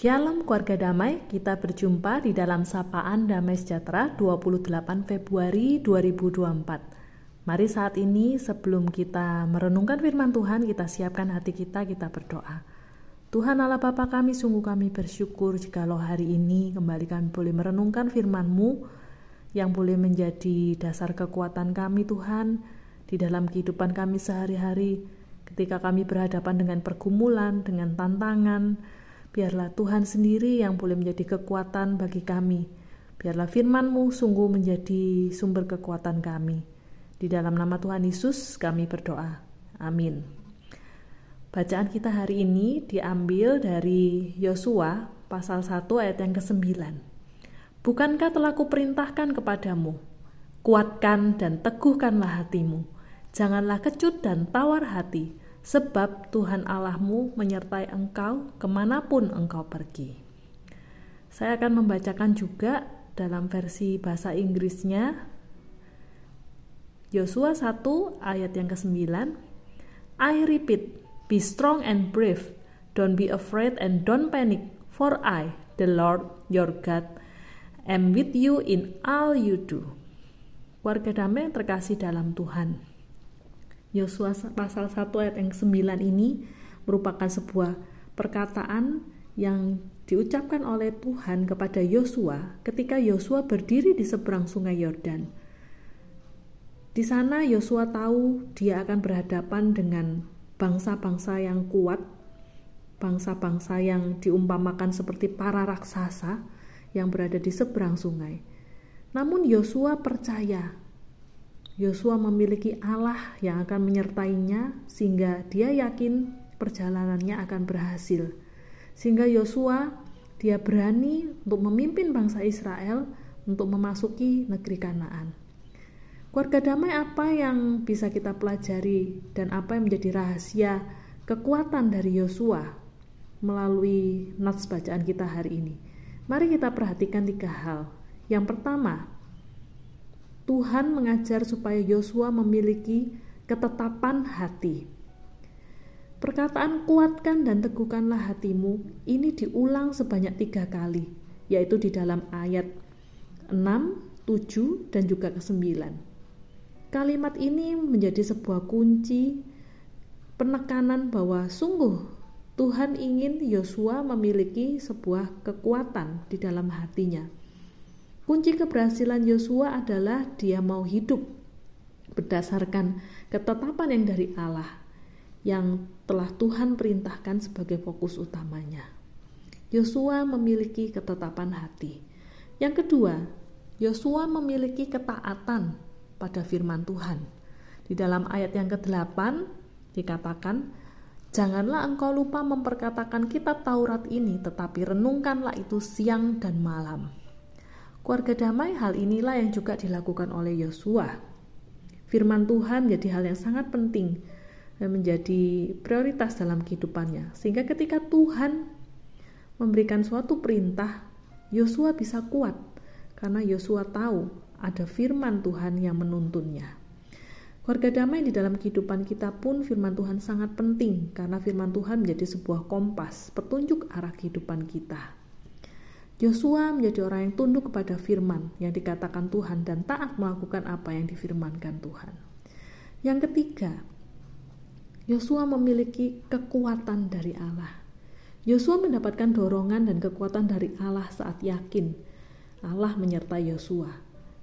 Shalom keluarga damai, kita berjumpa di dalam Sapaan Damai Sejahtera 28 Februari 2024. Mari saat ini sebelum kita merenungkan firman Tuhan, kita siapkan hati kita, kita berdoa. Tuhan Allah Bapa kami, sungguh kami bersyukur jikalau hari ini kembali kami boleh merenungkan firman-Mu yang boleh menjadi dasar kekuatan kami Tuhan di dalam kehidupan kami sehari-hari ketika kami berhadapan dengan pergumulan, dengan tantangan, Biarlah Tuhan sendiri yang boleh menjadi kekuatan bagi kami. Biarlah firman-Mu sungguh menjadi sumber kekuatan kami. Di dalam nama Tuhan Yesus kami berdoa. Amin. Bacaan kita hari ini diambil dari Yosua pasal 1 ayat yang ke-9. Bukankah telah kuperintahkan kepadamu, kuatkan dan teguhkanlah hatimu, janganlah kecut dan tawar hati, sebab Tuhan Allahmu menyertai engkau ke mana pun engkau pergi. Saya akan membacakan juga dalam versi bahasa Inggrisnya Yosua 1 ayat yang ke-9 I repeat, be strong and brave, don't be afraid and don't panic, for I, the Lord your God, am with you in all you do. Warga damai yang terkasih dalam Tuhan. Yosua pasal 1 ayat yang 9 ini merupakan sebuah perkataan yang diucapkan oleh Tuhan kepada Yosua ketika Yosua berdiri di seberang sungai Yordan. Di sana Yosua tahu dia akan berhadapan dengan bangsa-bangsa yang kuat, bangsa-bangsa yang diumpamakan seperti para raksasa yang berada di seberang sungai. Namun Yosua percaya Yosua memiliki Allah yang akan menyertainya sehingga dia yakin perjalanannya akan berhasil. Sehingga Yosua dia berani untuk memimpin bangsa Israel untuk memasuki negeri Kanaan. Keluarga damai apa yang bisa kita pelajari dan apa yang menjadi rahasia kekuatan dari Yosua melalui nats bacaan kita hari ini? Mari kita perhatikan tiga hal. Yang pertama, Tuhan mengajar supaya Yosua memiliki ketetapan hati. Perkataan kuatkan dan teguhkanlah hatimu ini diulang sebanyak tiga kali, yaitu di dalam ayat 6, 7, dan juga ke-9. Kalimat ini menjadi sebuah kunci penekanan bahwa sungguh Tuhan ingin Yosua memiliki sebuah kekuatan di dalam hatinya Kunci keberhasilan Yosua adalah dia mau hidup berdasarkan ketetapan yang dari Allah yang telah Tuhan perintahkan sebagai fokus utamanya. Yosua memiliki ketetapan hati. Yang kedua, Yosua memiliki ketaatan pada firman Tuhan. Di dalam ayat yang ke-8 dikatakan, Janganlah engkau lupa memperkatakan kitab Taurat ini, tetapi renungkanlah itu siang dan malam Keluarga damai hal inilah yang juga dilakukan oleh Yosua. Firman Tuhan menjadi hal yang sangat penting dan menjadi prioritas dalam kehidupannya. Sehingga ketika Tuhan memberikan suatu perintah, Yosua bisa kuat karena Yosua tahu ada firman Tuhan yang menuntunnya. Keluarga damai di dalam kehidupan kita pun firman Tuhan sangat penting karena firman Tuhan menjadi sebuah kompas, petunjuk arah kehidupan kita. Yosua menjadi orang yang tunduk kepada firman yang dikatakan Tuhan dan taat melakukan apa yang difirmankan Tuhan. Yang ketiga, Yosua memiliki kekuatan dari Allah. Yosua mendapatkan dorongan dan kekuatan dari Allah saat yakin Allah menyertai Yosua.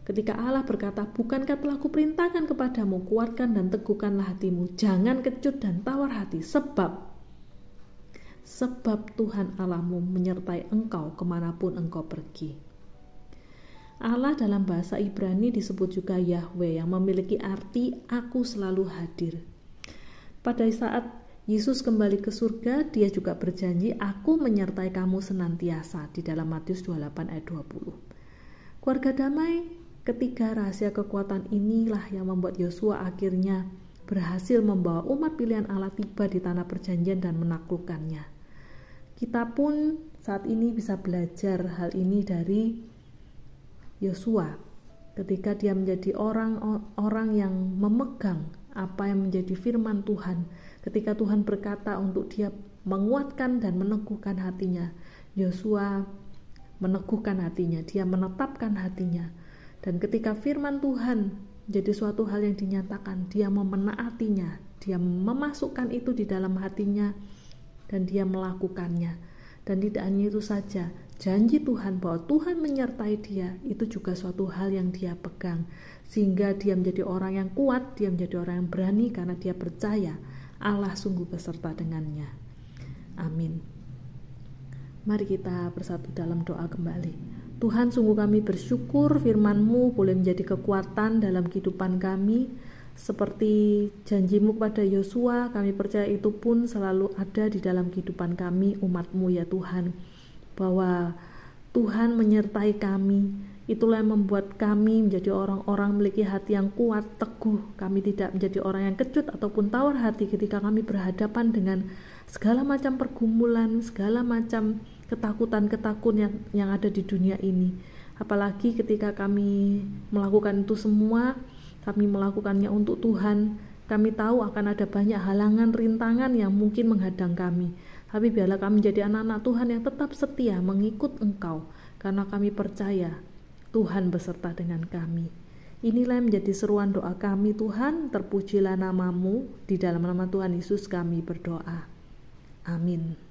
Ketika Allah berkata, "Bukankah telah kuperintahkan kepadamu, kuatkan dan teguhkanlah hatimu, jangan kecut dan tawar hati, sebab sebab Tuhan Allahmu menyertai engkau ke mana pun engkau pergi. Allah dalam bahasa Ibrani disebut juga Yahweh yang memiliki arti aku selalu hadir. Pada saat Yesus kembali ke surga, dia juga berjanji, aku menyertai kamu senantiasa di dalam Matius 28 ayat 20. Keluarga damai, ketiga rahasia kekuatan inilah yang membuat Yosua akhirnya berhasil membawa umat pilihan Allah tiba di tanah perjanjian dan menaklukkannya. Kita pun saat ini bisa belajar hal ini dari Yosua ketika dia menjadi orang-orang yang memegang apa yang menjadi firman Tuhan ketika Tuhan berkata untuk dia menguatkan dan meneguhkan hatinya Yosua meneguhkan hatinya, dia menetapkan hatinya. Dan ketika firman Tuhan jadi suatu hal yang dinyatakan, dia memenaatinya, dia memasukkan itu di dalam hatinya dan dia melakukannya. Dan tidak hanya itu saja, janji Tuhan bahwa Tuhan menyertai dia itu juga suatu hal yang dia pegang sehingga dia menjadi orang yang kuat, dia menjadi orang yang berani karena dia percaya Allah sungguh beserta dengannya. Amin. Mari kita bersatu dalam doa kembali. Tuhan sungguh kami bersyukur firman-Mu boleh menjadi kekuatan dalam kehidupan kami seperti janjimu kepada Yosua kami percaya itu pun selalu ada di dalam kehidupan kami umatmu ya Tuhan bahwa Tuhan menyertai kami. Itulah yang membuat kami menjadi orang-orang memiliki hati yang kuat, teguh. Kami tidak menjadi orang yang kecut ataupun tawar hati ketika kami berhadapan dengan segala macam pergumulan, segala macam ketakutan-ketakutan yang, yang ada di dunia ini. Apalagi ketika kami melakukan itu semua, kami melakukannya untuk Tuhan. Kami tahu akan ada banyak halangan, rintangan yang mungkin menghadang kami. Tapi biarlah kami menjadi anak-anak Tuhan yang tetap setia mengikut Engkau, karena kami percaya Tuhan beserta dengan kami. Inilah yang menjadi seruan doa kami Tuhan, terpujilah namamu, di dalam nama Tuhan Yesus kami berdoa. Amin.